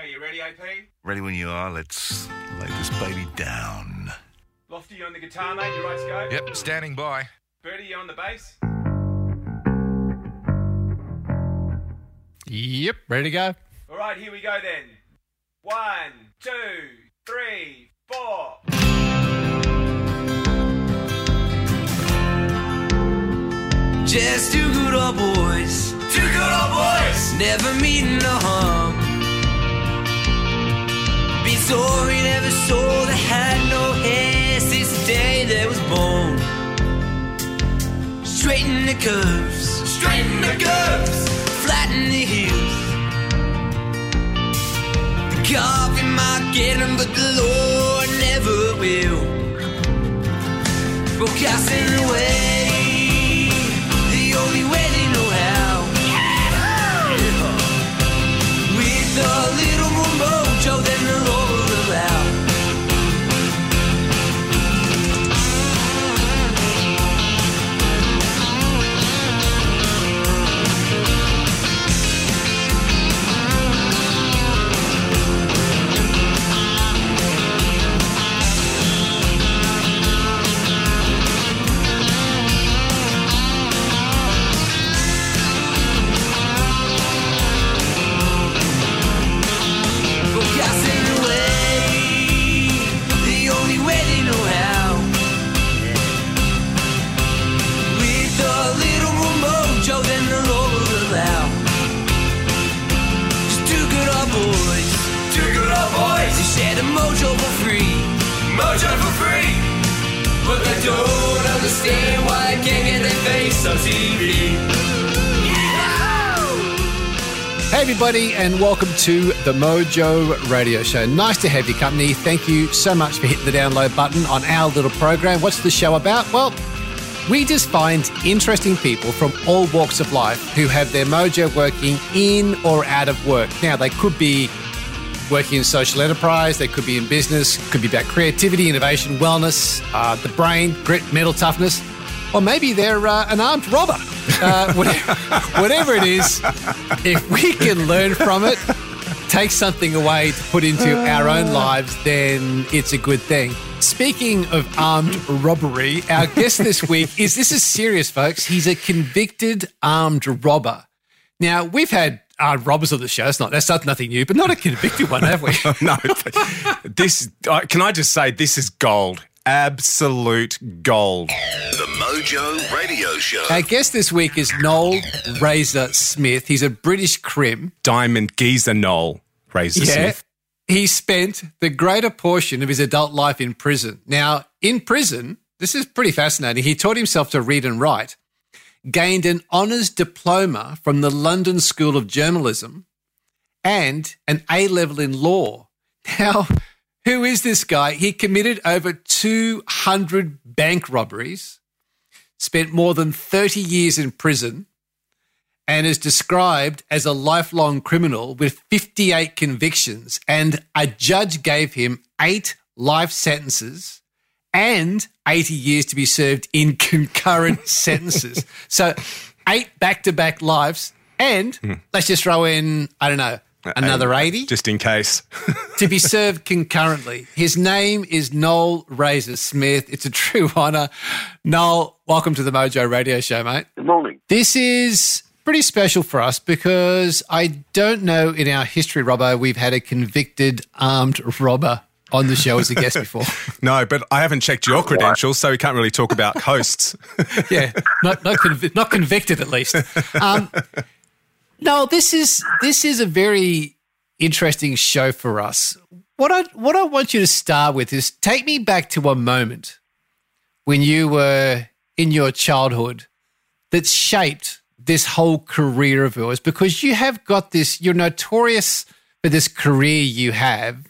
Okay, you ready, AP? Ready when you are. Let's lay this baby down. Lofty, you on the guitar, mate? You right to go? Yep, standing by. Bertie, you on the bass? Yep, ready to go. All right, here we go then. One, two, three, four. Just two good old boys, Two good old boys! never meeting no harm. Been sorry, never saw they had no hair since the day they was born. Straighten the curves, Straighten the curves! flatten the heels. The coffee might get 'em, but the Lord never will. Broadcasting away don't understand why they can't get face on TV. Hey, everybody, and welcome to the Mojo Radio Show. Nice to have your company. Thank you so much for hitting the download button on our little program. What's the show about? Well, we just find interesting people from all walks of life who have their mojo working in or out of work. Now, they could be working in social enterprise, they could be in business, could be about creativity, innovation, wellness, uh, the brain, grit, mental toughness, or maybe they're uh, an armed robber. Uh, whatever, whatever it is, if we can learn from it, take something away to put into our own lives, then it's a good thing. Speaking of armed robbery, our guest this week is this is serious, folks. He's a convicted armed robber. Now, we've had armed robbers of the show. It's not that's not nothing new, but not a convicted one, have we? no, this uh, can I just say this is gold, absolute gold. The Mojo Radio Show. Our guest this week is Noel Razor Smith. He's a British crim. Diamond Geezer Knoll, Razor Yeah. Smith. He spent the greater portion of his adult life in prison. Now, in prison, this is pretty fascinating. He taught himself to read and write, gained an honours diploma from the London School of Journalism, and an A level in law. Now, who is this guy? He committed over 200 bank robberies, spent more than 30 years in prison, and is described as a lifelong criminal with 58 convictions. And a judge gave him eight life sentences and 80 years to be served in concurrent sentences. So, eight back to back lives. And hmm. let's just throw in, I don't know, uh, another um, 80 Just in case. to be served concurrently. His name is Noel Razor Smith. It's a true honour. Noel, welcome to the Mojo Radio Show, mate. Good morning. This is pretty special for us because I don't know in our history, Robbo, we've had a convicted armed robber on the show as a guest before. No, but I haven't checked your credentials, so we can't really talk about hosts. yeah, not not, conv- not convicted at least. Um, no, this is this is a very interesting show for us. What I what I want you to start with is take me back to a moment when you were in your childhood that shaped this whole career of yours because you have got this you're notorious for this career you have.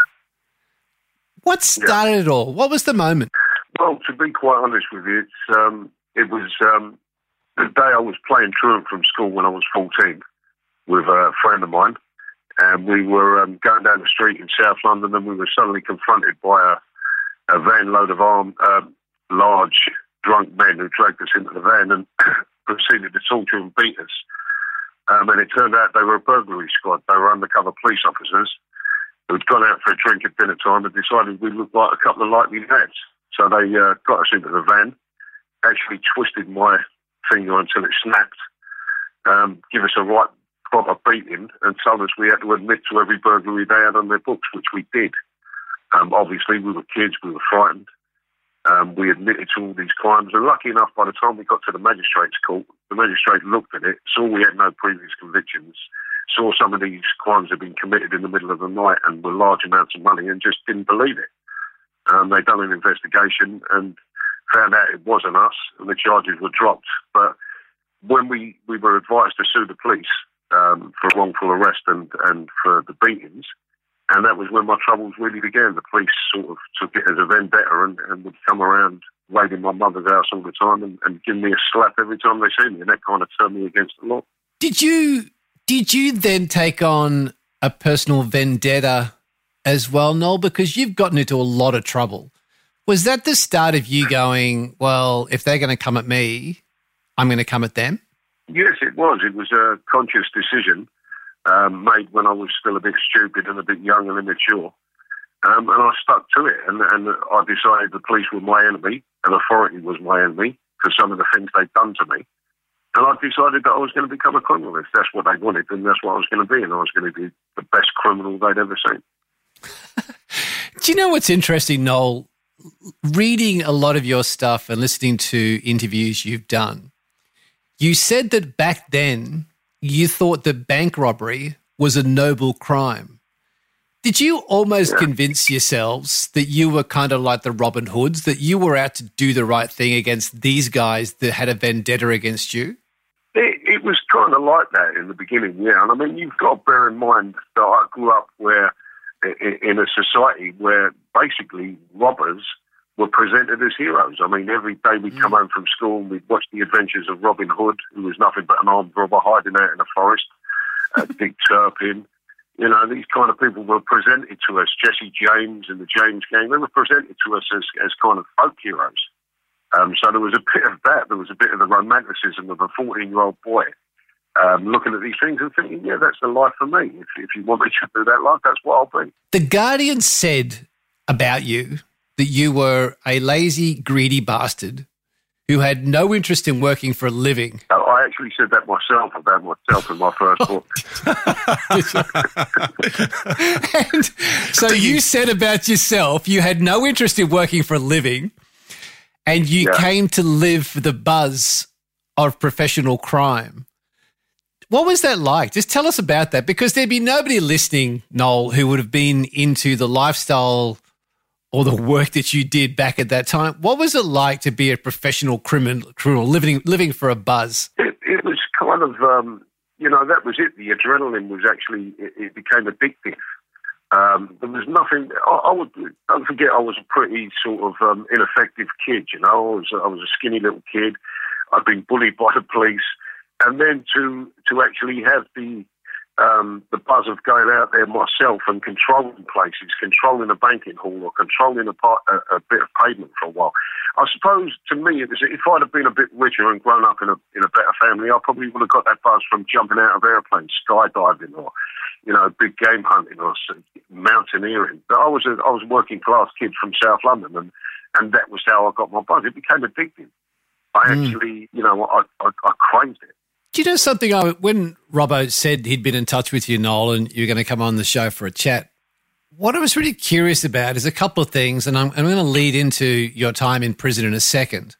What started it all? What was the moment? Well, to be quite honest with you, it's, um, it was um, the day I was playing truant from school when I was 14 with a friend of mine. And we were um, going down the street in South London and we were suddenly confronted by a, a van load of armed, um, large, drunk men who dragged us into the van and proceeded to torture and beat us. Um, and it turned out they were a burglary squad. They were undercover police officers who'd gone out for a drink at dinner time and decided we looked like a couple of likely lads. So they uh, got us into the van, actually twisted my finger until it snapped, um, give us a right proper beating, and told us we had to admit to every burglary they had on their books, which we did. Um, obviously, we were kids, we were frightened. Um, we admitted to all these crimes, and lucky enough, by the time we got to the magistrate's court, the magistrate looked at it, saw we had no previous convictions, saw some of these crimes had been committed in the middle of the night and were large amounts of money, and just didn't believe it. Um, they done an investigation and found out it wasn't us, and the charges were dropped. But when we, we were advised to sue the police um, for wrongful arrest and, and for the beatings, and that was when my troubles really began. The police sort of took it as a vendetta and, and would come around raiding my mother's house all the time and, and give me a slap every time they see me, and that kind of turned me against the law. Did you did you then take on a personal vendetta as well, Noel? Because you've gotten into a lot of trouble. Was that the start of you going, well, if they're going to come at me, I'm going to come at them? Yes, it was. It was a conscious decision um, made when I was still a bit stupid and a bit young and immature. Um, and I stuck to it. And, and I decided the police were my enemy and authority was my enemy for some of the things they'd done to me. And I decided that I was going to become a criminalist. That's what they wanted, and that's what I was going to be. And I was going to be the best criminal they'd ever seen. Do you know what's interesting, Noel? Reading a lot of your stuff and listening to interviews you've done, you said that back then you thought that bank robbery was a noble crime. Did you almost convince yourselves that you were kind of like the Robin Hoods, that you were out to do the right thing against these guys that had a vendetta against you? It, it was kind of like that in the beginning, yeah. And I mean, you've got to bear in mind that I grew up where in a society where basically robbers were presented as heroes. I mean, every day we'd come home from school and we'd watch the adventures of Robin Hood, who was nothing but an armed robber hiding out in a forest, uh, Dick Turpin. You know, these kind of people were presented to us, Jesse James and the James Gang, they were presented to us as, as kind of folk heroes. Um, so there was a bit of that. There was a bit of the romanticism of a 14 year old boy um, looking at these things and thinking, yeah, that's the life for me. If, if you want me to do that life, that's what I'll be. The Guardian said about you that you were a lazy, greedy bastard who had no interest in working for a living. I actually said that myself about myself in my first book. and so you said about yourself, you had no interest in working for a living, and you Yeah. came to live for the buzz of professional crime. What was that like? Just tell us about that, because there'd be nobody listening, Noel, who would have been into the lifestyle or the work that you did back at that time. What was it like to be a professional criminal, criminal living living for a buzz? it, it was kind of, um, you know, that was it. The adrenaline was actually, it, it became addictive. Um, there was nothing. I, I would don't forget. I was a pretty sort of um, ineffective kid. You know, I was I was a skinny little kid. I'd been bullied by the police, and then to to actually have the um, the buzz of going out there myself and controlling places, controlling a banking hall or controlling a, part, a, a bit of pavement for a while. I suppose to me, it was, if I'd have been a bit richer and grown up in a in a better family, I probably would have got that buzz from jumping out of airplanes, skydiving, or you know, big game hunting or mountaineering. But I was a I was a working class kid from South London, and and that was how I got my buzz. It became addictive. I actually, you know, I I, I craved it. You know something? I, when Robbo said he'd been in touch with you, Noel, and you're going to come on the show for a chat, what I was really curious about is a couple of things, and I'm, I'm going to lead into your time in prison in a second.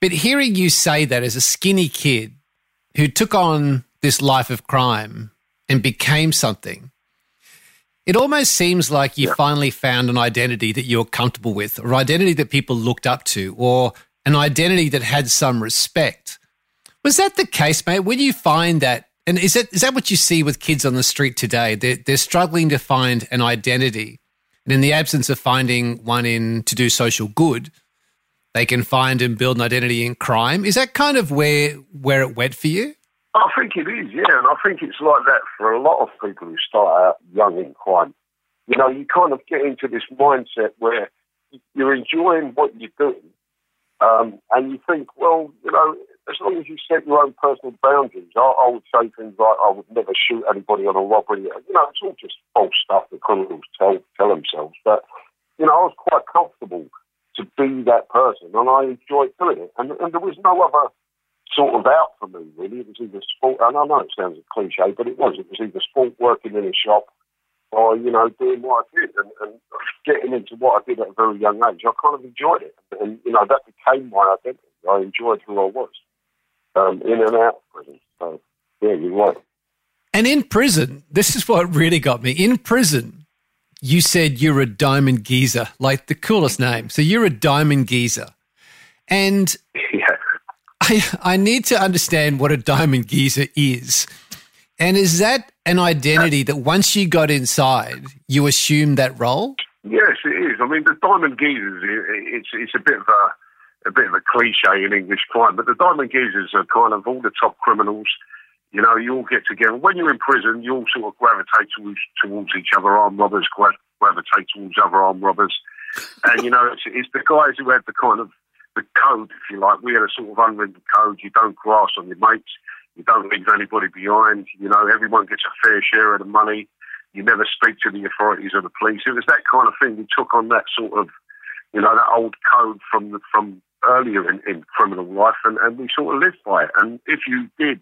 But hearing you say that as a skinny kid who took on this life of crime and became something, it almost seems like you finally found an identity that you're comfortable with, or identity that people looked up to, or an identity that had some respect. Was that the case, mate? When you find that, and is that is that what you see with kids on the street today? They're, they're struggling to find an identity, and in the absence of finding one in to do social good, they can find and build an identity in crime. Is that kind of where where it went for you? I think it is, yeah, and I think it's like that for a lot of people who start out young in crime. You know, you kind of get into this mindset where you're enjoying what you're doing, um, and you think, well, you know, as long as you set your own personal boundaries, I, I would say things like, I would never shoot anybody on a robbery. You know, it's all just false stuff that criminals tell tell themselves. But you know, I was quite comfortable to be that person, and I enjoyed doing it. And, and there was no other sort of out for me, really. It was either sport, and I know it sounds a cliche, but it was. It was either sport, working in a shop, or, you know, doing what I did and, and getting into what I did at a very young age. I kind of enjoyed it. And, you know, that became my identity. I enjoyed who I was um, in and out of prison. So, yeah, you're right. And in prison, this is what really got me. In prison, you said you're a diamond geezer, like the coolest name. So you're a diamond geezer. And Yeah. I, I need to understand what a diamond geezer is. And is that an identity that once you got inside, you assumed that role? Yes, it is. I mean, the diamond geezers, it's it's a bit of a a bit of a cliche in English crime, but the diamond geezers are kind of all the top criminals. You know, you all get together. When you're in prison, you all sort of gravitate towards, towards each other. Armed robbers gra- gravitate towards other armed robbers, and you know, it's, it's the guys who have the kind of the code, if you like. We had a sort of unwritten code. You don't grass on your mates. You don't leave anybody behind. You know, everyone gets a fair share of the money. You never speak to the authorities or the police. It was that kind of thing. We took on that sort of, you know, that old code from the, from earlier in, in criminal life, and, and we sort of lived by it. And if you did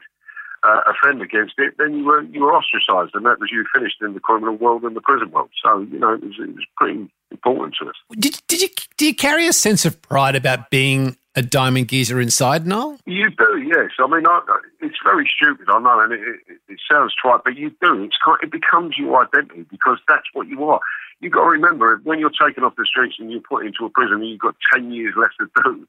uh, offend against it, then you were you were ostracised, and that was you finished in the criminal world and the prison world. So you know, it was, it was pretty important to us. Did, did you do you carry a sense of pride about being a diamond geezer inside, Noel? You do, yes. I mean, I, it's very stupid, I know, and it, it, it sounds trite, but you do. It's kind, it becomes your identity because that's what you are. You've got to remember, when you're taken off the streets and you're put into a prison and you've got 10 years left to do,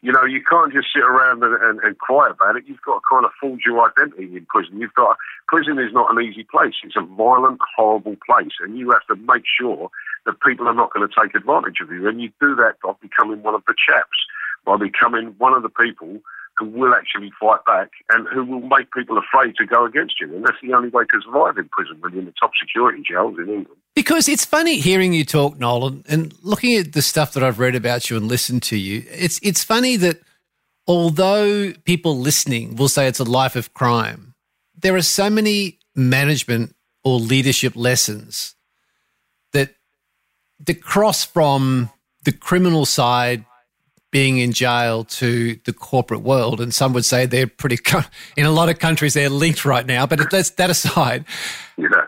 you know, you can't just sit around and, and, and cry about it. You've got to kind of forge your identity in prison. You've got prison is not an easy place. It's a violent, horrible place, and you have to make sure that people are not going to take advantage of you. And you do that by becoming one of the chaps, by becoming one of the people who will actually fight back and who will make people afraid to go against you. And that's the only way to survive in prison you're in the top security jails in England. Because it's funny hearing you talk, Nolan, and looking at the stuff that I've read about you and listened to you. It's it's funny that although people listening will say it's a life of crime, there are so many management or leadership lessons that that cross from the criminal side being in jail to the corporate world. And some would say they're pretty in a lot of countries they're linked right now. But that's that aside You know,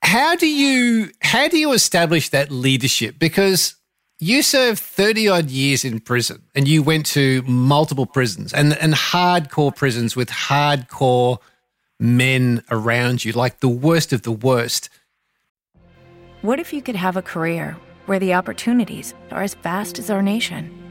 how do you how do you establish that leadership? Because you served 30 odd years in prison and you went to multiple prisons and and hardcore prisons with hardcore men around you like the worst of the worst. What if you could have a career where the opportunities are as vast as our nation,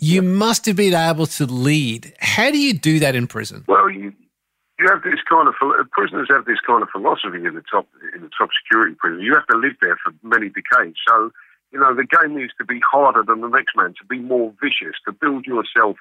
you must have been able to lead how do you do that in prison Well, you you have this kind of prisoners have this kind of philosophy in the top in the top security prison. You have to live there for many decades. So you know the game needs to be harder than the next man, to be more vicious, to build yourself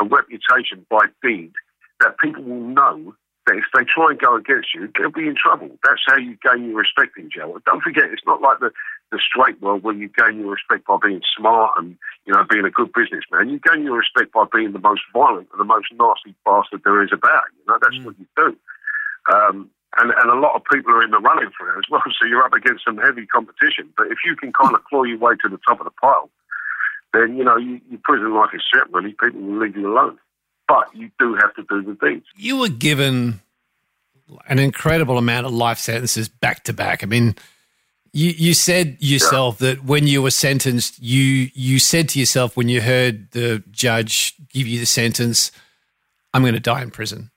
a reputation by deed that people will know that if they try and go against you, they'll be in trouble. That's how you gain your respect in jail. Don't forget, it's not like the, the straight world where you gain your respect by being smart and you know being a good businessman. You gain your respect by being the most violent and the most nasty bastard there is about. You know that's what you do. Um, and, and a lot of people are in the running for it as well. So you're up against some heavy competition. But if you can kind of claw your way to the top of the pile, then you know you, your prison life is set. Really, people will leave you alone. But you do have to do the deeds. You were given an incredible amount of life sentences back to back. I mean, you, you said yourself yeah. that when you were sentenced, you you said to yourself when you heard the judge give you the sentence, "I'm going to die in prison."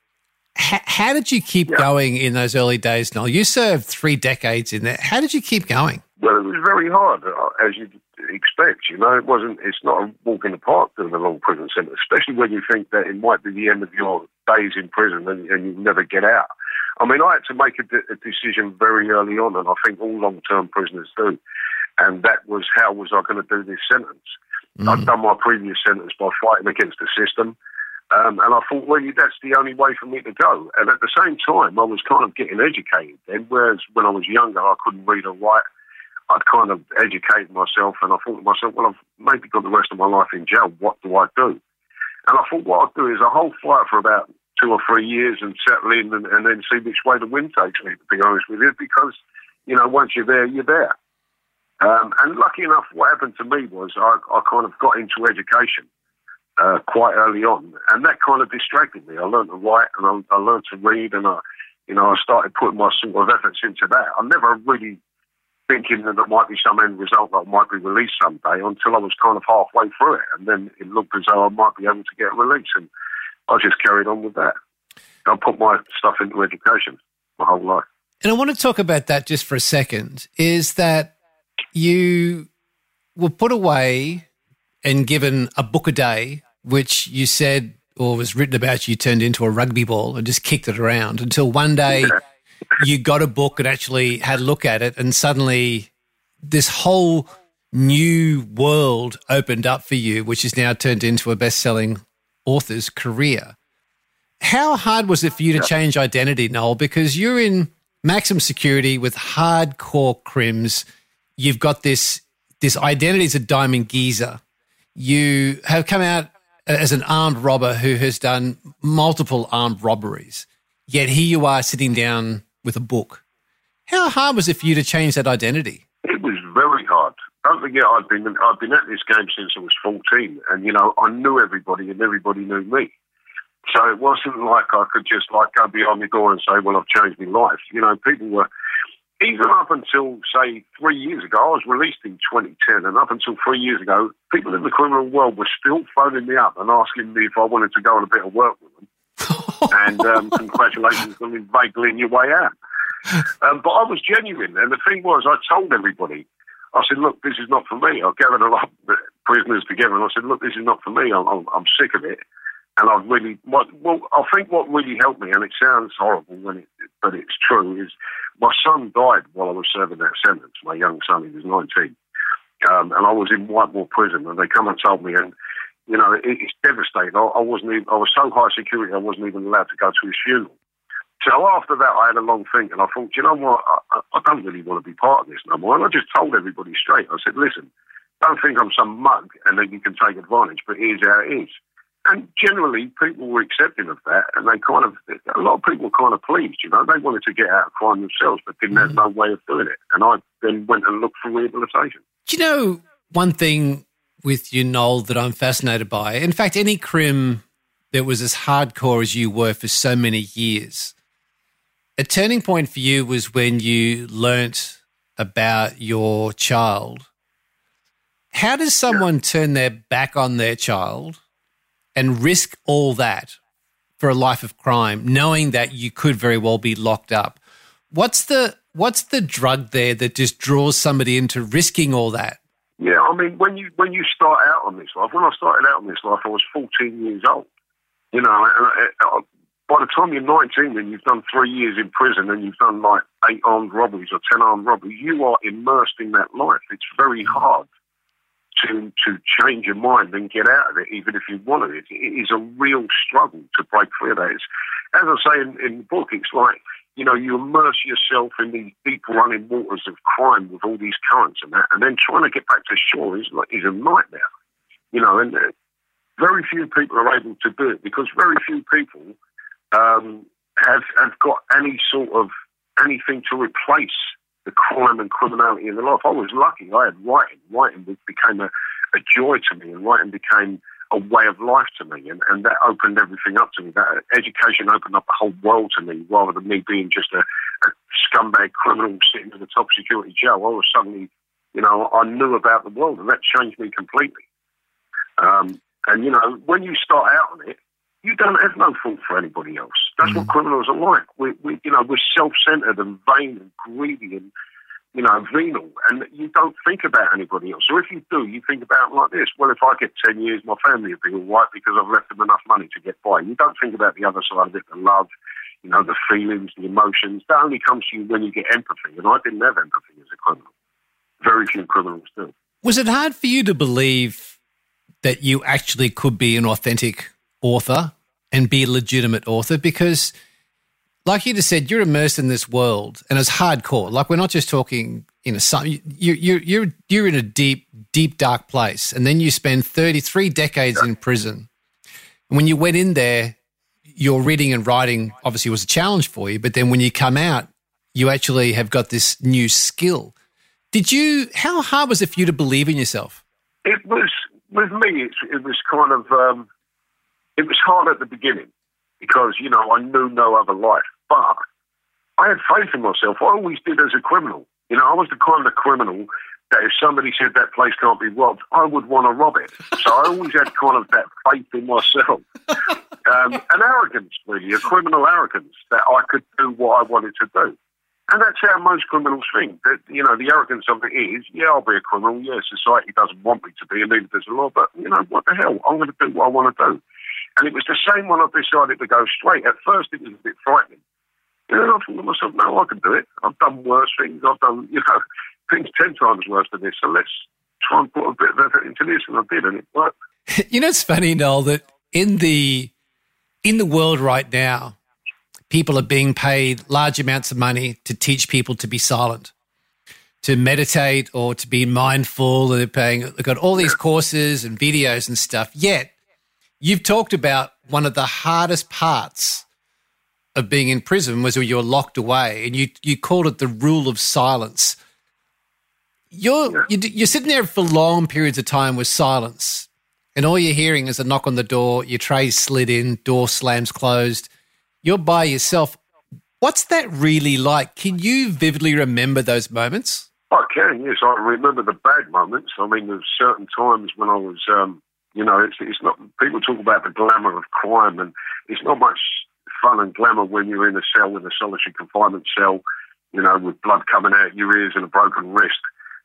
H- how did you keep yeah. going in those early days, Noel? You served three decades in there. How did you keep going? Well, it was very hard, uh, as you expect. You know, it wasn't. It's not a walk in the park doing a long prison sentence, especially when you think that it might be the end of your days in prison and, and you never get out. I mean, I had to make a, de- a decision very early on, and I think all long-term prisoners do. And that was how was I going to do this sentence? Mm. I'd done my previous sentence by fighting against the system. Um, and I thought, well, that's the only way for me to go. And at the same time, I was kind of getting educated then, whereas when I was younger, I couldn't read or write. I'd kind of educated myself, and I thought to myself, well, I've maybe got the rest of my life in jail. What do I do? And I thought what I'd do is a whole fight for about two or three years and settle in and, and then see which way the wind takes me, to be honest with you, because, you know, once you're there, you're there. Um, and lucky enough, what happened to me was I, I kind of got into education uh, quite early on, and that kind of distracted me. I learned to write and I, I learned to read, and I, you know, I started putting my sort of efforts into that. I never really thinking that there might be some end result that might be released someday until I was kind of halfway through it. And then it looked as though I might be able to get released. And I just carried on with that. I put my stuff into education my whole life. And I want to talk about that just for a second is that you were put away and given a book a day, which you said or was written about you turned into a rugby ball and just kicked it around until one day. Yeah you got a book and actually had a look at it, and suddenly this whole new world opened up for you, which has now turned into a best selling author's career. How hard was it for you to change identity, Noel? Because you're in maximum security with hardcore crims. You've got this this identity as a diamond geezer. You have come out as an armed robber who has done multiple armed robberies. Yet here you are sitting down with a book. How hard was it for you to change that identity? It was very hard. Don't forget, I've been I've been at this game since I was fourteen, and you know I knew everybody, and everybody knew me. So it wasn't like I could just like go behind the door and say, "Well, I've changed my life." You know, people were even up until say three years ago. I was released in 2010, and up until three years ago, people in the criminal world were still phoning me up and asking me if I wanted to go on a bit of work with them and um, congratulations on inveigling your way out. Um, but I was genuine, and the thing was, I told everybody, I said, look, this is not for me. I gathered a lot of prisoners together, and I said, look, this is not for me. I'm, I'm, sick of it. And I've really, what, well, I think what really helped me, and it sounds horrible when it, but it's true, is my son died while I was serving that sentence. My young son, he was 19. Um, and I was in Whitemoor prison, and they come and told me, and you know, it, it's devastating. I, I wasn't even, I was so high security, I wasn't even allowed to go to his funeral. So after that, I had a long think, and I thought, you know what, I, I don't really want to be part of this no more. And I just told everybody straight. I said, listen, don't think I'm some mug, and then you can take advantage. But here's how it is. And generally, people were accepting of that, and they kind of, a lot of people were kind of pleased, you know. They wanted to get out of crime themselves, but didn't have mm. no way of doing it. And I then went and looked for rehabilitation. Do you know one thing with you, Noel, that I'm fascinated by. In fact, any crim that was as hardcore as you were for so many years. A turning point for you was when you learnt about your child. How does someone turn their back on their child and risk all that for a life of crime, knowing that you could very well be locked up? What's the what's the drug there that just draws somebody into risking all that? Yeah, I mean, when you when you start out on this life, when I started out on this life, I was 14 years old. You know, uh, by the time you're 19 and you've done three years in prison and you've done like eight armed robberies or 10 armed robberies, you are immersed in that life. It's very mm-hmm. hard to to change your mind and get out of it, even if you wanted it. It is a real struggle to break free of that. It's, as I say in, in the book, it's like you know you immerse yourself in these deep running waters of crime with all these currents and that, and then trying to get back to shore is like is a nightmare. You know, and uh, very few people are able to do it because very few people um, have have got any sort of anything to replace the crime and criminality in their life. I was lucky. I had writing. Writing became a, a joy to me, and writing became a way of life to me, and, and that opened everything up to me. That education opened up the whole world to me, rather than me being just a, a scumbag criminal sitting in a top security jail. I was suddenly, you know, I knew about the world, and that changed me completely. Um, and you know, when you start out on it, you don't have no fault for anybody else. That's mm. what criminals are like. We, we, you know, we're self-centered and vain and greedy and you know, venal, and you don't think about anybody else. So if you do, you think about it like this. Well, if I get 10 years, my family will be all right because I've left them enough money to get by. You don't think about the other side of it, the love, you know, the feelings, the emotions. That only comes to you when you get empathy, and I didn't have empathy as a criminal. Very few criminals do. Was it hard for you to believe that you actually could be an authentic author and be a legitimate author? Because – like you just said, you're immersed in this world, and it's hardcore. Like we're not just talking, you know, some you you you're you're in a deep, deep, dark place, and then you spend 33 decades in prison. And when you went in there, your reading and writing obviously was a challenge for you, but then when you come out, you actually have got this new skill. Did you? How hard was it for you to believe in yourself? It was with me. It, it was kind of. Um, it was hard at the beginning because you know I knew no other life. I had faith in myself. I always did as a criminal. You know, I was the kind of criminal that if somebody said that place can't be robbed, I would want to rob it. So I always had kind of that faith in myself. Um, an arrogance, really, a criminal arrogance that I could do what I wanted to do. And that's how most criminals think. That, you know, the arrogance of it is, yeah, I'll be a criminal. Yeah, society doesn't want me to be, and neither does the law. But, you know, what the hell? I'm going to do what I want to do. And it was the same when I decided to go straight. At first, it was a bit frightening and then I thought to myself, no, I can do it. I've done worse things. I've done, you know, things 10 times worse than this. So let's try and put a bit of effort into this. And I did, and it worked. you know, it's funny, Noel, that in the, in the world right now, people are being paid large amounts of money to teach people to be silent, to meditate or to be mindful. They're paying, they've got all these courses and videos and stuff. Yet, you've talked about one of the hardest parts of being in prison was where you were locked away, and you you called it the rule of silence. You're you're sitting there for long periods of time with silence, and all you're hearing is a knock on the door. Your tray slid in, door slams closed. You're by yourself. What's that really like? Can you vividly remember those moments? I can, yes. I remember the bad moments. I mean, there's certain times when I was, um, you know, it's, it's not, people talk about the glamour of crime, and it's not much fun and glamour when you're in a cell, with a solitary confinement cell, you know, with blood coming out your ears and a broken wrist,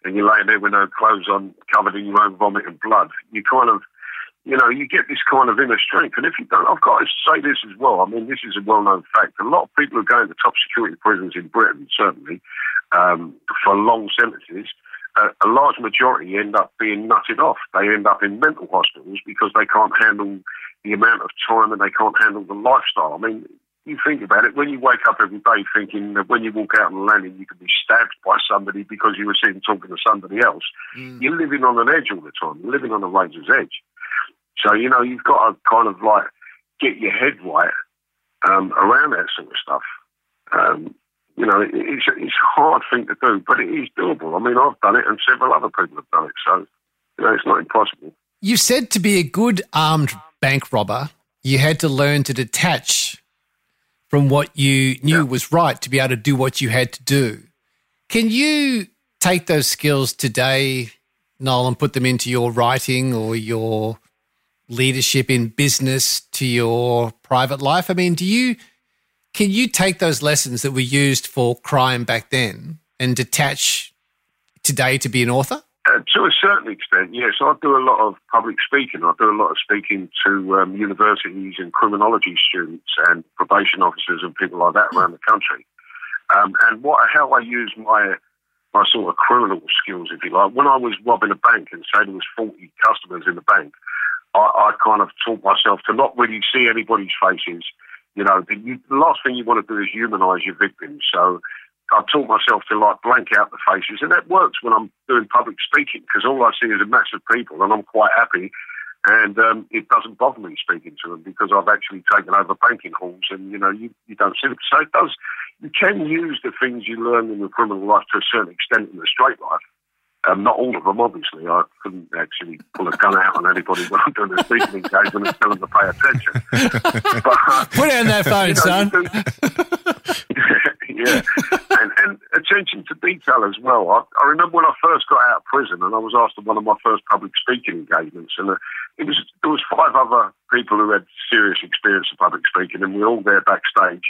and you're laying there with no clothes on, covered in your own vomit and blood. You kind of, you know, you get this kind of inner strength. And if you don't, I've got to say this as well. I mean, this is a well-known fact. A lot of people who go into top security prisons in Britain, certainly, um, for long sentences, uh, a large majority end up being nutted off. They end up in mental hospitals because they can't handle the amount of time and they can't handle the lifestyle. I mean, you think about it, when you wake up every day thinking that when you walk out on the landing you could be stabbed by somebody because you were seen talking to somebody else, mm. you're living on an edge all the time. You're living on a razor's edge. So, you know, you've got to kind of like get your head right um, around that sort of stuff. Um, you know, it, it's, it's a hard thing to do, but it is doable. I mean, I've done it and several other people have done it. So, you know, it's not impossible. You said to be a good armed bank robber, you had to learn to detach from what you knew yeah. was right to be able to do what you had to do. Can you take those skills today, Noel, and put them into your writing or your leadership in business to your private life? I mean, do you can you take those lessons that were used for crime back then and detach today to be an author? To a certain extent, yes. I do a lot of public speaking. I do a lot of speaking to um, universities and criminology students and probation officers and people like that around the country. Um, and what how I use my my sort of criminal skills, if you like. When I was robbing a bank and say there was 40 customers in the bank, I, I kind of taught myself to not really see anybody's faces. You know, the, you, the last thing you want to do is humanise your victims. So I taught myself to like blank out the faces, and that works when I'm doing public speaking because all I see is a mass of people, and I'm quite happy. And um, it doesn't bother me speaking to them because I've actually taken over banking halls, and you know you, you don't see them. So it does. You can use the things you learn in the criminal life to a certain extent in the straight life. Um, not all of them, obviously. I couldn't actually pull a gun out on anybody when I'm doing a speaking engagement and tell them to pay attention. But, uh, Put down that phone, you know, son. yeah, and, and attention to detail as well. I, I remember when I first got out of prison, and I was asked to one of my first public speaking engagements, and uh, it was there was five other people who had serious experience of public speaking, and we were all there backstage,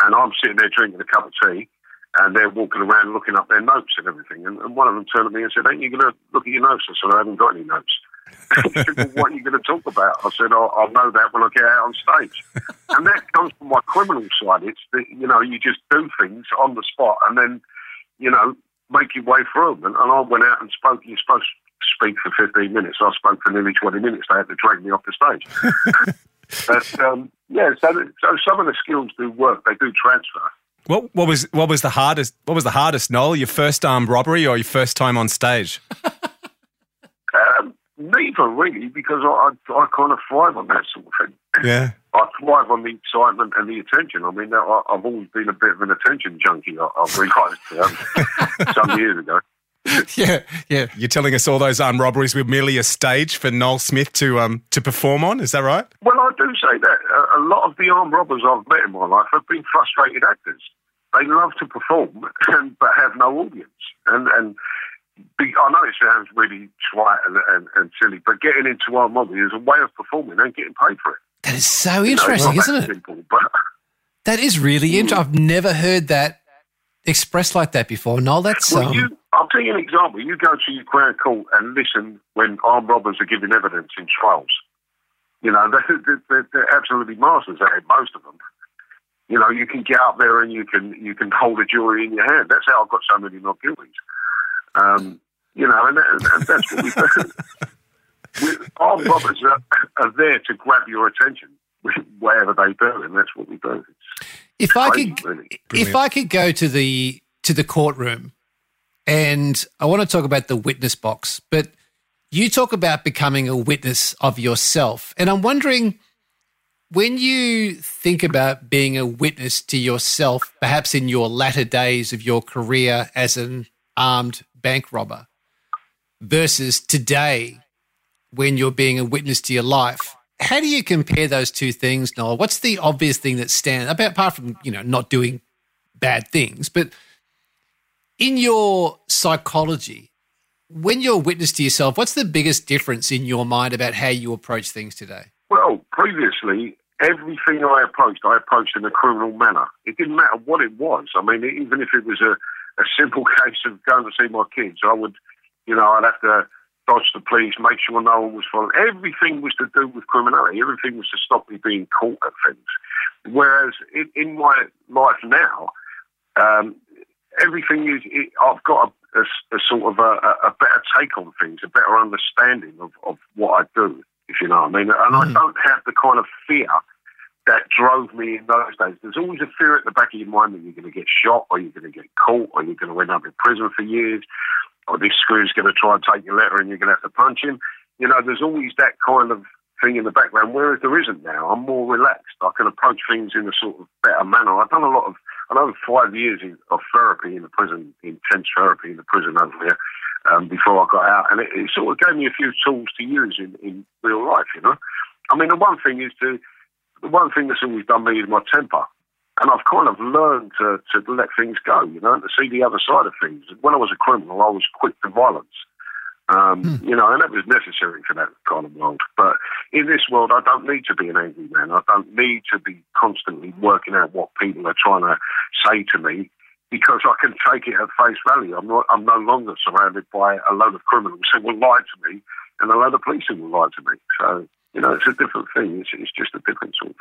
and I'm sitting there drinking a cup of tea, and they're walking around looking up their notes and everything, and, and one of them turned to me and said, "Ain't you going to look at your notes?" I said, "I haven't got any notes." He said, well, what are you going to talk about? I said, I'll, I'll know that when I get out on stage. and that comes from my criminal side. It's, that, you know, you just do things on the spot and then, you know, make your way through them. And, and I went out and spoke. You're supposed to speak for 15 minutes. I spoke for nearly 20 minutes. They had to drag me off the stage. but, um, yeah, so, so some of the skills do work. They do transfer. What, what was what was the hardest? What was the hardest, Noel? Your first armed robbery or your first time on stage? Um, neither really, because I, I, I kind of thrive on that sort of thing. Yeah. I thrive on the excitement and the attention. I mean, I, I've always been a bit of an attention junkie. I, I've realised um, some years ago. Yeah, yeah. You're telling us all those armed robberies were merely a stage for Noel Smith to um to perform on. Is that right? Well, I do say that uh, a lot of the armed robbers I've met in my life have been frustrated actors. They love to perform, and, but have no audience. And and be, I know it sounds really trite and, and, and silly, but getting into armed robbery is a way of performing and getting paid for it. That is so You know, interesting, that isn't it? Simple, but That is really interesting. I've never heard that expressed like that before. Noel, that's Well, um, you, I'll tell you an example. You go to your Crown Court and listen when armed robbers are giving evidence in trials. You know, they're, they're, they're absolutely masters at it, most of them. You know, you can get up there and you can you can hold a jury in your hand. That's how I've got so many not guilty. Um, you know, and, and, and that's what we do. we, armed robbers are, are there to grab your attention, wherever they do, and that's what we do. It's if I could, really. if I could go to the to the courtroom, and I want to talk about the witness box, but you talk about becoming a witness of yourself, and I'm wondering when you think about being a witness to yourself, perhaps in your latter days of your career as an armed bank robber, versus today when you're being a witness to your life. How do you compare those two things, Noel? What's the obvious thing that stands about apart from you know not doing bad things, but in your psychology, when you're a witness to yourself, what's the biggest difference in your mind about how you approach things today? Well, previously, everything I approached, I approached in a criminal manner. It didn't matter what it was. I mean, even if it was a, a simple case of going to see my kids, I would, you know, I'd have to dodge the police, make sure no one was following. Everything was to do with criminality. Everything was to stop me being caught at things. Whereas in, in my life now, um, everything is, it, I've got a, a- a sort of a, a better take on things, a better understanding of, of what I do, if you know what I mean. And I don't have the kind of fear that drove me in those days. There's always a fear at the back of your mind that you're going to get shot or you're going to get caught or you're going to end up in prison for years or this screw's going to try and take your letter and you're going to have to punch him. You know, there's always that kind of thing in the background, whereas there isn't now. I'm more relaxed. I can approach things in a sort of better manner. I've done a lot of, I know five years of therapy in the prison, intense therapy in the prison over there um, before I got out. And it, it sort of gave me a few tools to use in, in real life, you know. I mean, the one thing is to, the one thing that's always done me is my temper. And I've kind of learned to, to let things go, you know, and to see the other side of things. When I was a criminal, I was quick to violence. Um, You know, and that was necessary for that kind of world. But in this world, I don't need to be an angry man. I don't need to be constantly working out what people are trying to say to me because I can take it at face value. I'm not. I'm no longer surrounded by a load of criminals who will lie to me and a load of police who will lie to me. So you know, it's a different thing. It's, it's just a different sort of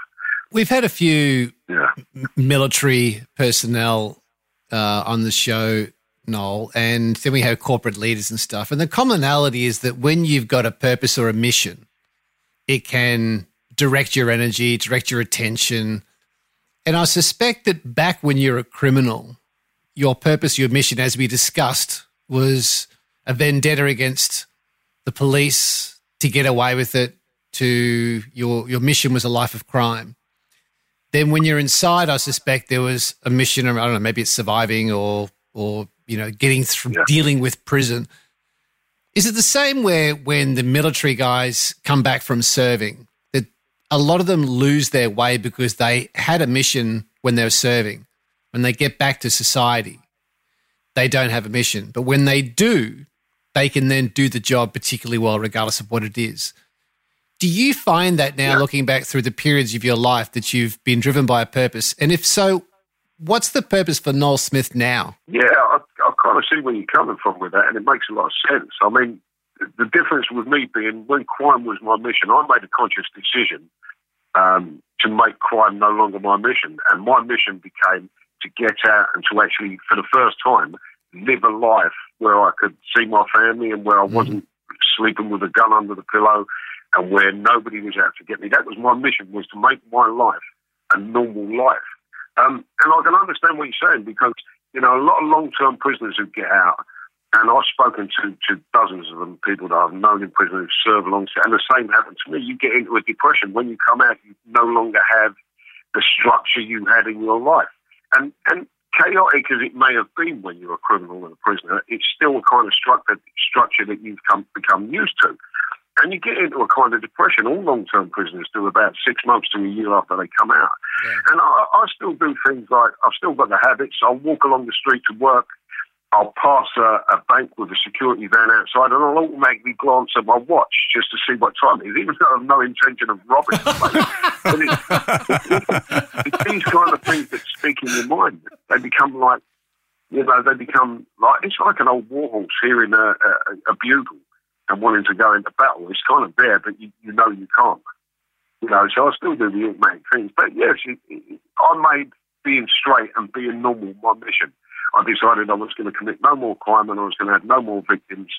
We've had a few yeah. military personnel uh, on the show, Noel, and then we have corporate leaders and stuff. And the commonality is that when you've got a purpose or a mission, it can direct your energy, direct your attention. And I suspect that back when you're a criminal, your purpose, your mission, as we discussed, was a vendetta against the police to get away with it. To your your mission was a life of crime. Then when you're inside, I suspect there was a mission. I don't know, maybe it's surviving or or you know getting through Yeah. dealing with prison. Is it the same where when the military guys come back from serving that a lot of them lose their way because they had a mission when they were serving. When they get back to society, they don't have a mission. But when they do, they can then do the job particularly well, regardless of what it is. Do you find that now, looking back through the periods of your life, that you've been driven by a purpose? And if so, what's the purpose for Noel Smith now? Yeah, I, I kind of see where you're coming from with that, and it makes a lot of sense. I mean, the difference with me being when crime was my mission, I made a conscious decision um, to make crime no longer my mission, and my mission became to get out and to actually, for the first time, live a life where I could see my family and where I wasn't sleeping with a gun under the pillow, and where nobody was out to get me. That was my mission: was to make my life a normal life. Um, and I can understand what you're saying because, you know, a lot of long term prisoners who get out, and I've spoken to, to dozens of them, people that I've known in prison who serve long and the same happened to me. You get into a depression. When you come out, you no longer have the structure you had in your life. And, and chaotic as it may have been when you're a criminal and a prisoner, it's still a kind of structure, structure that you've come, become used to. And you get into a kind of depression. All long term prisoners do about six months to a year after they come out. And I, I still do things like I've still got the habits. I'll walk along the street to work. I'll pass a, a bank with a security van outside, and I'll automatically glance at my watch just to see what time it is, even though I have no intention of robbing the place. but it's, it's these kind of things that speak in your mind. They become like, you know, they become like it's like an old war horse hearing a, a, a bugle and wanting to go into battle. It's kind of there, but you, you know you can't. You know, so I still do the automatic things. But yes, it, it, I made being straight and being normal my mission. I decided I was going to commit no more crime and I was going to have no more victims,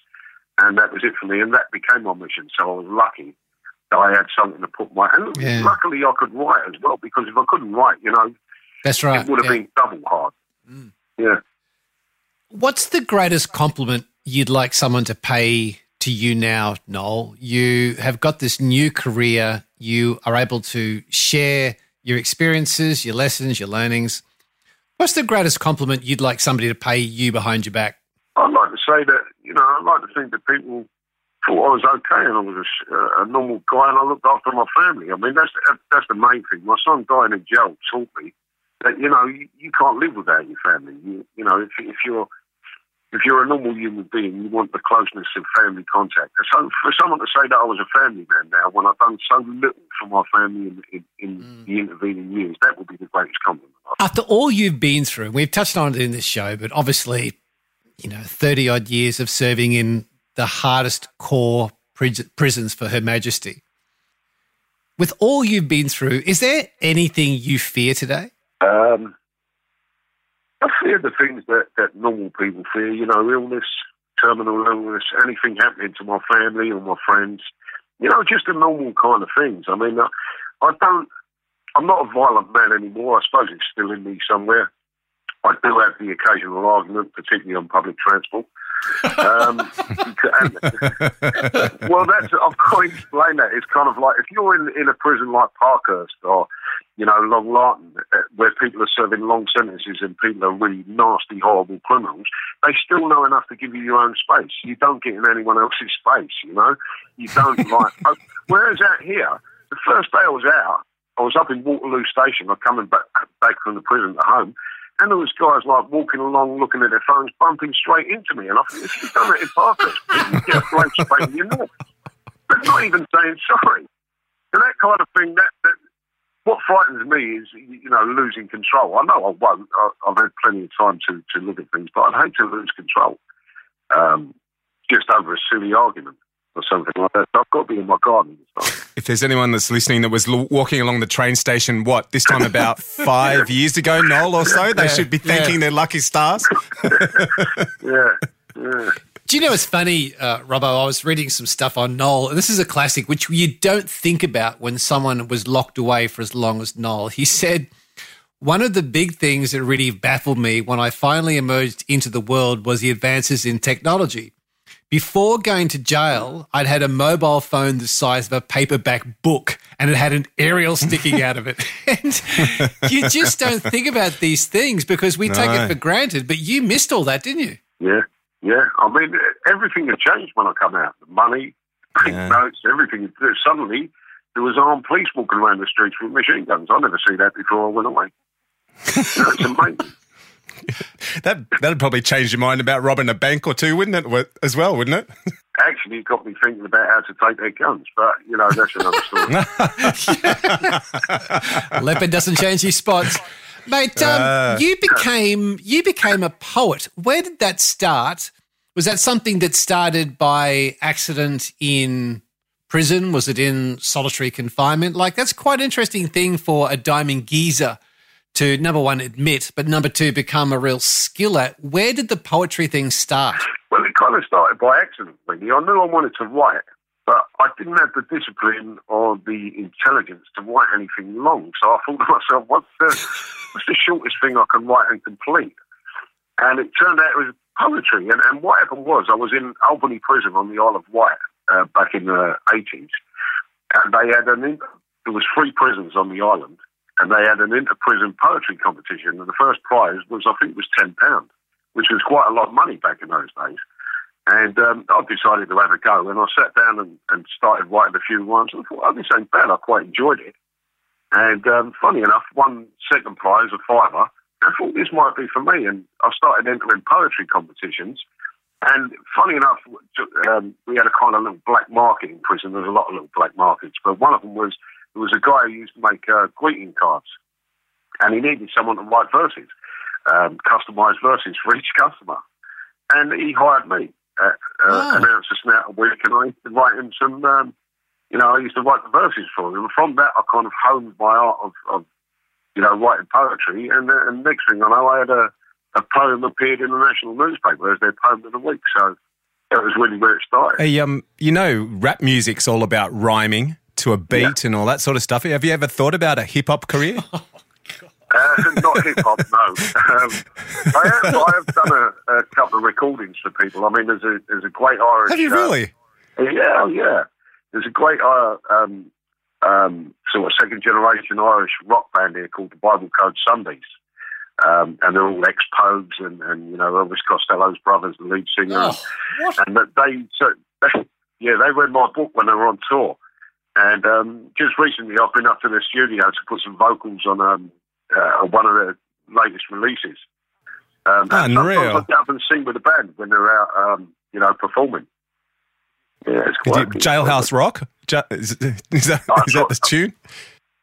and that was it for me. And that became my mission. So I was lucky that I had something to put my. And Yeah. luckily, I could write as well because if I couldn't write, you know, That's right. it would have yeah. been double hard. Mm. Yeah. What's the greatest compliment you'd like someone to pay to you now, Noel? You have got this new career. You are able to share your experiences, your lessons, your learnings. What's the greatest compliment you'd like somebody to pay you behind your back? I'd like to say that, you know, I'd like to think that people thought I was okay and I was a normal guy and I looked after my family. I mean, that's that's the main thing. My son dying in jail taught me that, you know, you, you can't live without your family. You, you know, if, if you're if you're a normal human being, you want the closeness of family contact. So for someone to say that I was a family man now, when I've done so little for my family in, in, in the intervening years, that would be the greatest compliment. After all you've been through, we've touched on it in this show, but obviously, you know, 30 odd years of serving in the hardest core prisons for Her Majesty. With all you've been through, is there anything you fear today? Um, I fear the things that, that normal people fear, you know, illness, terminal illness, anything happening to my family or my friends, you know, just the normal kind of things. I mean, I, I don't, I'm not a violent man anymore. I suppose it's still in me somewhere. I do have the occasional argument, particularly on public transport. Um, and, well, that's I've got to explain that. It's kind of like if you're in in a prison like Parkhurst or you know Long Lartin, uh, where people are serving long sentences and people are really nasty, horrible criminals, they still know enough to give you your own space. You don't get in anyone else's space. You know, you don't like. oh, Whereas out here, the first day I was out, I was up in Waterloo Station. I'm coming back back from the prison to home. And there was guys like walking along, looking at their phones, bumping straight into me. And I thought, if you've done that in Parkhurst, you get a great straight in your neck. But not even saying sorry. And that kind of thing, that, that what frightens me is, you know, losing control. I know I won't. I, I've had plenty of time to, to look at things, but I'd hate to lose control um, just over a silly argument. Or something like that. So I've got to be in my garden this time. If there's anyone that's listening that was l- walking along the train station, what, this time about five years ago, Noel, or so, they Yeah, should be thanking yeah. their lucky stars. Yeah, yeah. Do you know what's funny, uh, Robbo? I was reading some stuff on Noel, and this is a classic which you don't think about when someone was locked away for as long as Noel. He said, One of the big things that really baffled me when I finally emerged into the world was the advances in technology. Before going to jail, I'd had a mobile phone the size of a paperback book and it had an aerial sticking out of it. And you just don't think about these things because we take it for granted, but you missed all that, didn't you? Yeah, yeah. I mean, everything had changed when I come out. The money, bank Yeah. notes, everything. Suddenly, there was armed police walking around the streets with machine guns. I never see that before I went away. You know, it's amazing. That, that'd probably change your mind about robbing a bank or two, wouldn't it, as well, wouldn't it? Actually, it got me thinking about how to take their guns, but you know that's another story. Leopard doesn't change his spots. Mate, um, Uh. you became you became a poet. Where did that start? Was that something that started by accident in prison? Was it in solitary confinement? Like that's quite an interesting thing for a diamond geezer to number one admit, but number two become a real skill at. Where did the poetry thing start? Well, it kind of started by accident, really. I knew I wanted to write, but I didn't have the discipline or the intelligence to write anything long. So I thought to myself, what's the, what's the shortest thing I can write and complete? And it turned out it was poetry. And, and what happened was I was in Albany Prison on the Isle of Wight uh, back in the 80s, and they had an there was three prisons on the island, and they had an inter-prison poetry competition, and the first prize was, I think, was £10 which was quite a lot of money back in those days. And um, I decided to have a go, and I sat down and, and started writing a few rhymes. And I thought, oh, this ain't bad. I quite enjoyed it. And um, funny enough, one second prize, a fiver. I thought this might be for me, and I started entering poetry competitions. And funny enough, um, we had a kind of little black market in prison. There's a lot of little black markets, but one of them was there was a guy who used to make uh, greeting cards, and he needed someone to write verses um, customized verses for each customer. And he hired me, uh, uh, Oh. an ounce of snout a week, and I used to write him some, um, you know, I used to write the verses for him. And from that, I kind of honed my art of, of you know, writing poetry. And, uh, and next thing I know, I had a, a poem appeared in the national newspaper as their poem of the week. So that was really where it started. Hey, um, you know, rap music's all about rhyming to a beat and all that sort of stuff. Have you ever thought about a hip hop career? Uh, not hip hop, no. Um, I, have, I have done a, a couple of recordings for people. I mean, there's a there's a great Irish. Have you uh, really? Yeah, oh, yeah. There's a great uh, um, um, sort of second generation Irish rock band here called the Bible Code Sundays. Um, and they're all ex Pogues and, and, you know, Elvis Costello's brothers, the lead singer. Oh, what? And they, so, yeah, they read my book when they were on tour. And um, just recently, I've been up to the studio to put some vocals on um, uh, one of their latest releases. Um, Unreal. I get up and sing with the band when they're out, um, you know, performing. Yeah, it's quite it Jailhouse Rock? Ja- is, is that, is that the tune?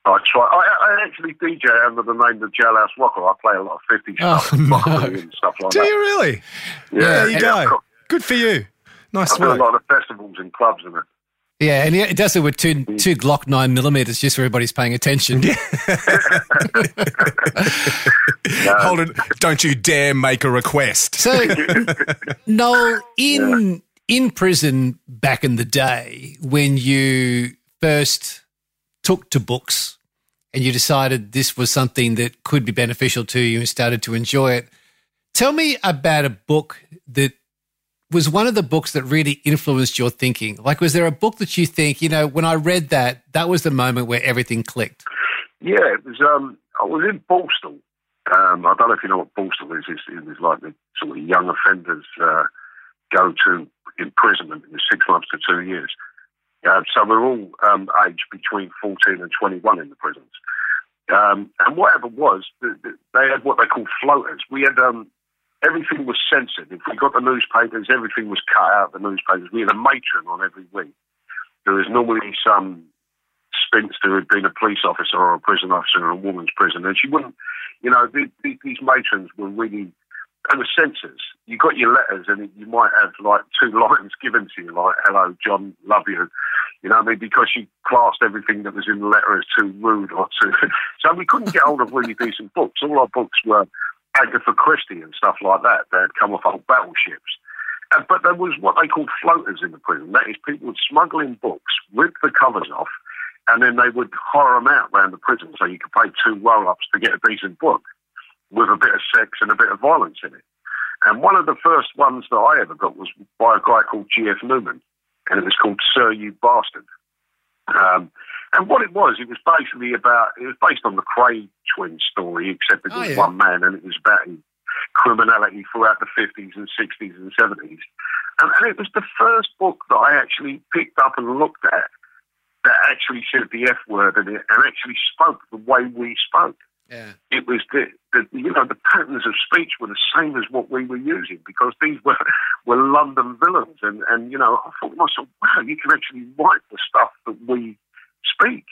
I try. I, I actually DJ under the name of Jailhouse Rocker. I play a lot of 50 Oh, stuff, no. and stuff like Do that. Do you really? Yeah, There you yeah, go. Good for you. Nice I do a lot of festivals and clubs and it. Yeah, and it does it with two mm. two Glock nine millimeters, just so everybody's paying attention. Hold it. Don't you dare make a request. So, Noel, in in prison back in the day, when you first took to books and you decided this was something that could be beneficial to you and started to enjoy it, tell me about a book that was one of the books that really influenced your thinking. Like, was there a book that you think, you know, when I read that, that was the moment where everything clicked? Yeah, it was. Um, I was in Borstal. Um, I don't know if you know what Borstal is. It's, it was like the sort of young offenders uh, go to imprisonment in six months to two years. Uh, so we're all um, aged between 14 and 21 in the prisons. Um, and whatever was, th- th- they had what they call floaters. We had um, everything was censored. If we got the newspapers, everything was cut out of the newspapers. We had a matron on every week. There was normally some spinster who'd been a police officer or a prison officer in a woman's prison, and she wouldn't, you know, the, the, these matrons were really, they were censors. you got your letters and you might have like two lines given to you, like "Hello, John, love you." You know I mean? Because you classed everything that was in the letter as too rude or too. so we couldn't get hold of really decent books. All our books were Agatha Christie and stuff like that. They'd come off old battleships. Uh, but there was what they called floaters in the prison. That is, people would smuggle in books, rip the covers off, and then they would hire them out around the prison so you could pay two roll ups to get a decent book with a bit of sex and a bit of violence in it. And one of the first ones that I ever got was by a guy called G.F. Newman, and it was called Sir You Bastard. Um, and what it was, it was basically about, it was based on the Kray twin story, except it Oh, was yeah. one man and it was about criminality throughout the 50s and 60s and 70s. And, and it was the first book that I actually picked up and looked at that actually said the F word in it and actually spoke the way we spoke Yeah. it was the, the you know the patterns of speech were the same as what we were using because these were were London villains and and you know I thought to myself wow you can actually write the stuff that we speak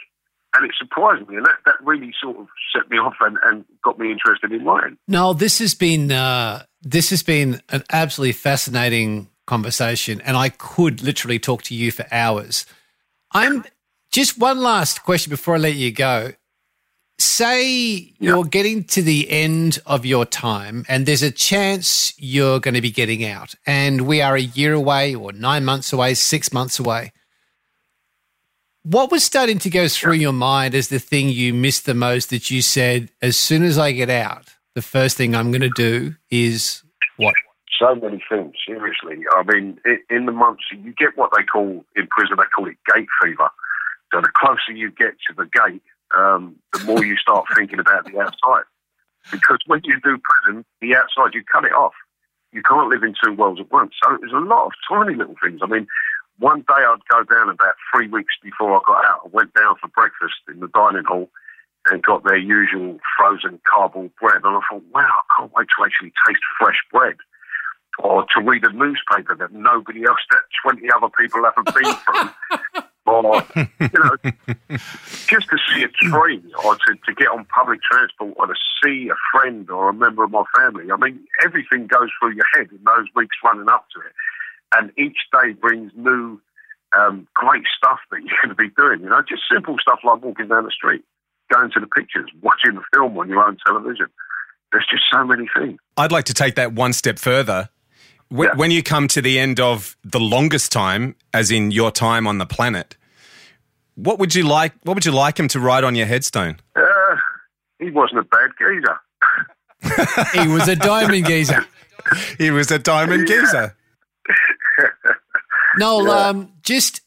and it surprised me and that, that really sort of set me off and, and got me interested in writing No, this has been uh, this has been an absolutely fascinating conversation, and I could literally talk to you for hours. I'm just one last question before I let you go. Say you're getting to the end of your time, and there's a chance you're going to be getting out, and we are a year away, or nine months away, six months away. What was starting to go through your mind as the thing you missed the most that you said, as soon as I get out, the first thing I'm going to do is what? so many things seriously. I mean in the months you get what they call in prison they call it gate fever. So the closer you get to the gate um, the more you start thinking about the outside because when you do prison the outside you cut it off you can't live in two worlds at once so there's a lot of tiny little things I mean one day I'd go down about three weeks before I got out I went down for breakfast in the dining hall and got their usual frozen cardboard bread. And I thought, wow, I can't wait to actually taste fresh bread. Or to read a newspaper that nobody else, that 20 other people haven't been through. or, you know, just to see a tree or to, to get on public transport or to see a friend or a member of my family. I mean, everything goes through your head in those weeks running up to it. And each day brings new, um, great stuff that you're going to be doing. You know, just simple stuff like walking down the street going to the pictures, watching the film on your own television. There's just so many things. I'd like to take that one step further. When, Yeah. when you come to the end of the longest time, as in your time on the planet, what would you like? What would you like him to write on your headstone? Uh, he wasn't a bad geezer. He was a diamond geezer. He was a diamond geezer. Noel, um, just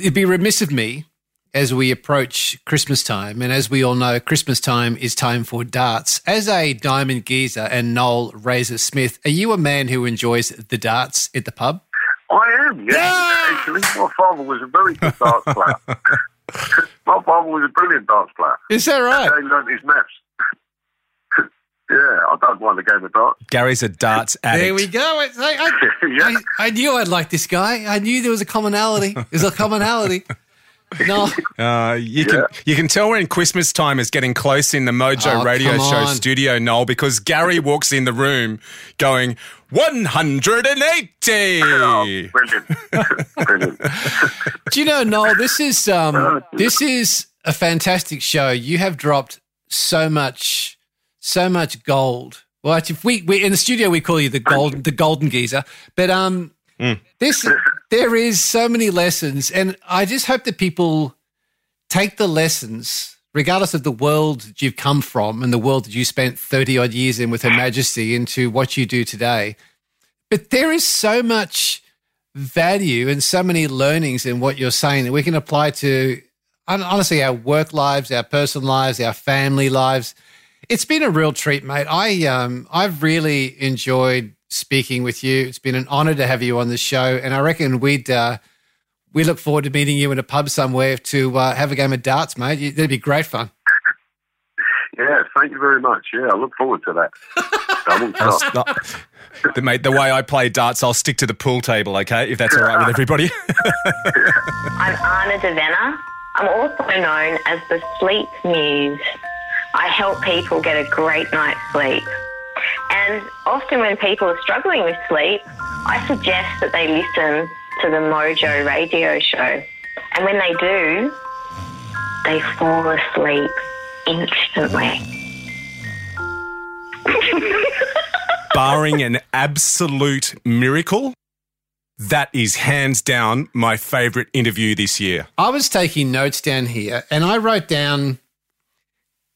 it'd be remiss of me as we approach Christmas time, and as we all know, Christmas time is time for darts. As a diamond geezer and Noel Razor Smith, are you a man who enjoys the darts at the pub? I am, yes. Actually, my father was a very good darts player. my father was a brilliant darts player. Is that right? They learned his maths. yeah, I don't mind the game of darts. Gary's a darts addict. There we go. It's like, I, yeah. I, I knew I'd like this guy. I knew there was a commonality. There's a commonality. No, Uh, you can you can tell when Christmas time is getting close in the Mojo Oh, Radio Show studio, Noel, because Gary walks in the room going 180. Oh, brilliant. brilliant. Do you know, Noel? This is um, this is a fantastic show. You have dropped so much, so much gold. Well, actually, if we, we in the studio we call you the gold, the golden geezer. But um, this there is so many lessons, and I just hope that people take the lessons, regardless of the world that you've come from and the world that you spent thirty odd years in with Her Majesty, into what you do today. But there is so much value and so many learnings in what you're saying that we can apply to honestly our work lives, our personal lives, our family lives. It's been a real treat, mate. I um I've really enjoyed speaking with you. It's been an honor to have you on the show, and I reckon we'd uh, we look forward to meeting you in a pub somewhere to uh, have a game of darts, mate. You- That'd be great fun. Yeah, thank you very much. Yeah, I look forward to that. Double I'll stop. stop. The, mate, the way I play darts, I'll stick to the pool table, okay? If that's all right with everybody. I'm Anna Devenna. I'm also known as the Sleep Muse. I help people get a great night's sleep. And And often when people are struggling with sleep, I suggest that they listen to the Mojo radio show. And when they do, they fall asleep instantly. Barring an absolute miracle, that is hands down my favorite interview this year. I was taking notes down here and I wrote down,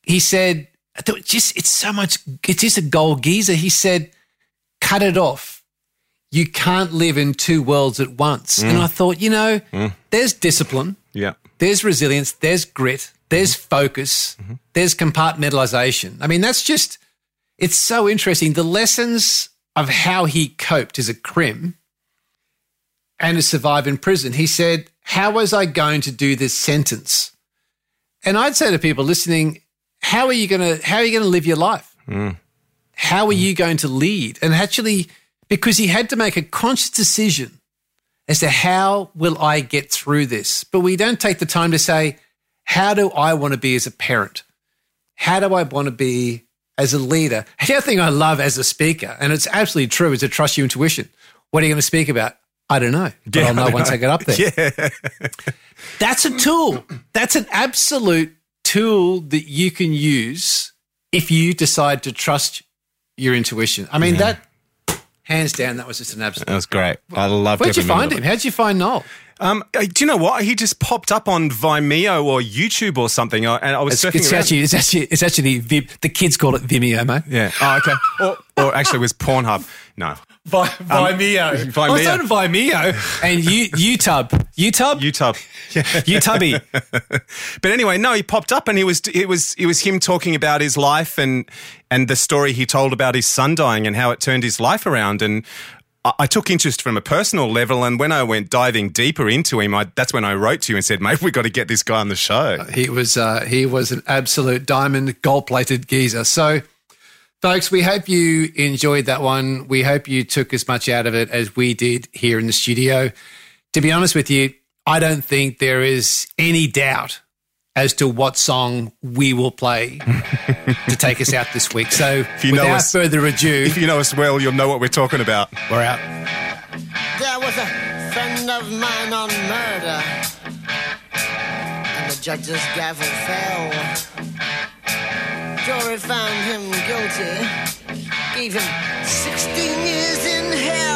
he said, I thought, just, it's so much, it's just a gold geezer. He said, cut it off. You can't live in two worlds at once. And mm. I thought, you know, mm. there's discipline, Yeah. there's resilience, there's grit, there's mm-hmm. focus, mm-hmm. there's compartmentalization. I mean, that's just, it's so interesting. The lessons of how he coped as a crim and to survive in prison. He said, How was I going to do this sentence? And I'd say to people listening, how are you gonna how are you gonna live your life? Mm. How are mm. you going to lead? And actually, because he had to make a conscious decision as to how will I get through this. But we don't take the time to say, how do I want to be as a parent? How do I want to be as a leader? The other thing I love as a speaker, and it's absolutely true, is to trust your intuition. What are you going to speak about? I don't know, but I'll know once I get up there. Yeah. That's a tool. That's an absolute tool that you can use if you decide to trust your intuition. I mean, that hands down, that was just an absolute. That was great. I loved it. Where'd you find him? How'd you find Noel? Um, uh, do you know what? He just popped up on Vimeo or YouTube or something, uh, and I was It's, surfing it's around. actually, it's actually, it's actually, Vim, the kids call it Vimeo, mate. yeah. Oh, okay. or, or actually, it was Pornhub. No. Vi- Vimeo. Vimeo. I was on Vimeo and you, YouTube. YouTube? YouTube. YouTubby. But anyway, no, he popped up and he was it was it was him talking about his life and and the story he told about his son dying and how it turned his life around and. I- I took interest from a personal level, and when I went diving deeper into him, I, that's when I wrote to you and said, "Mate, we've got to get this guy on the show." He was uh, he was an absolute diamond, gold plated geezer. So, folks, we hope you enjoyed that one. We hope you took as much out of it as we did here in the studio. To be honest with you, I don't think there is any doubt as to what song we will play to take us out this week. So, you know without us- further ado, If you know us well, you'll know what we're talking about. we're out. There was a friend of mine on murder, and the judge's gavel fell. Jury found him guilty, gave him 16 years in hell.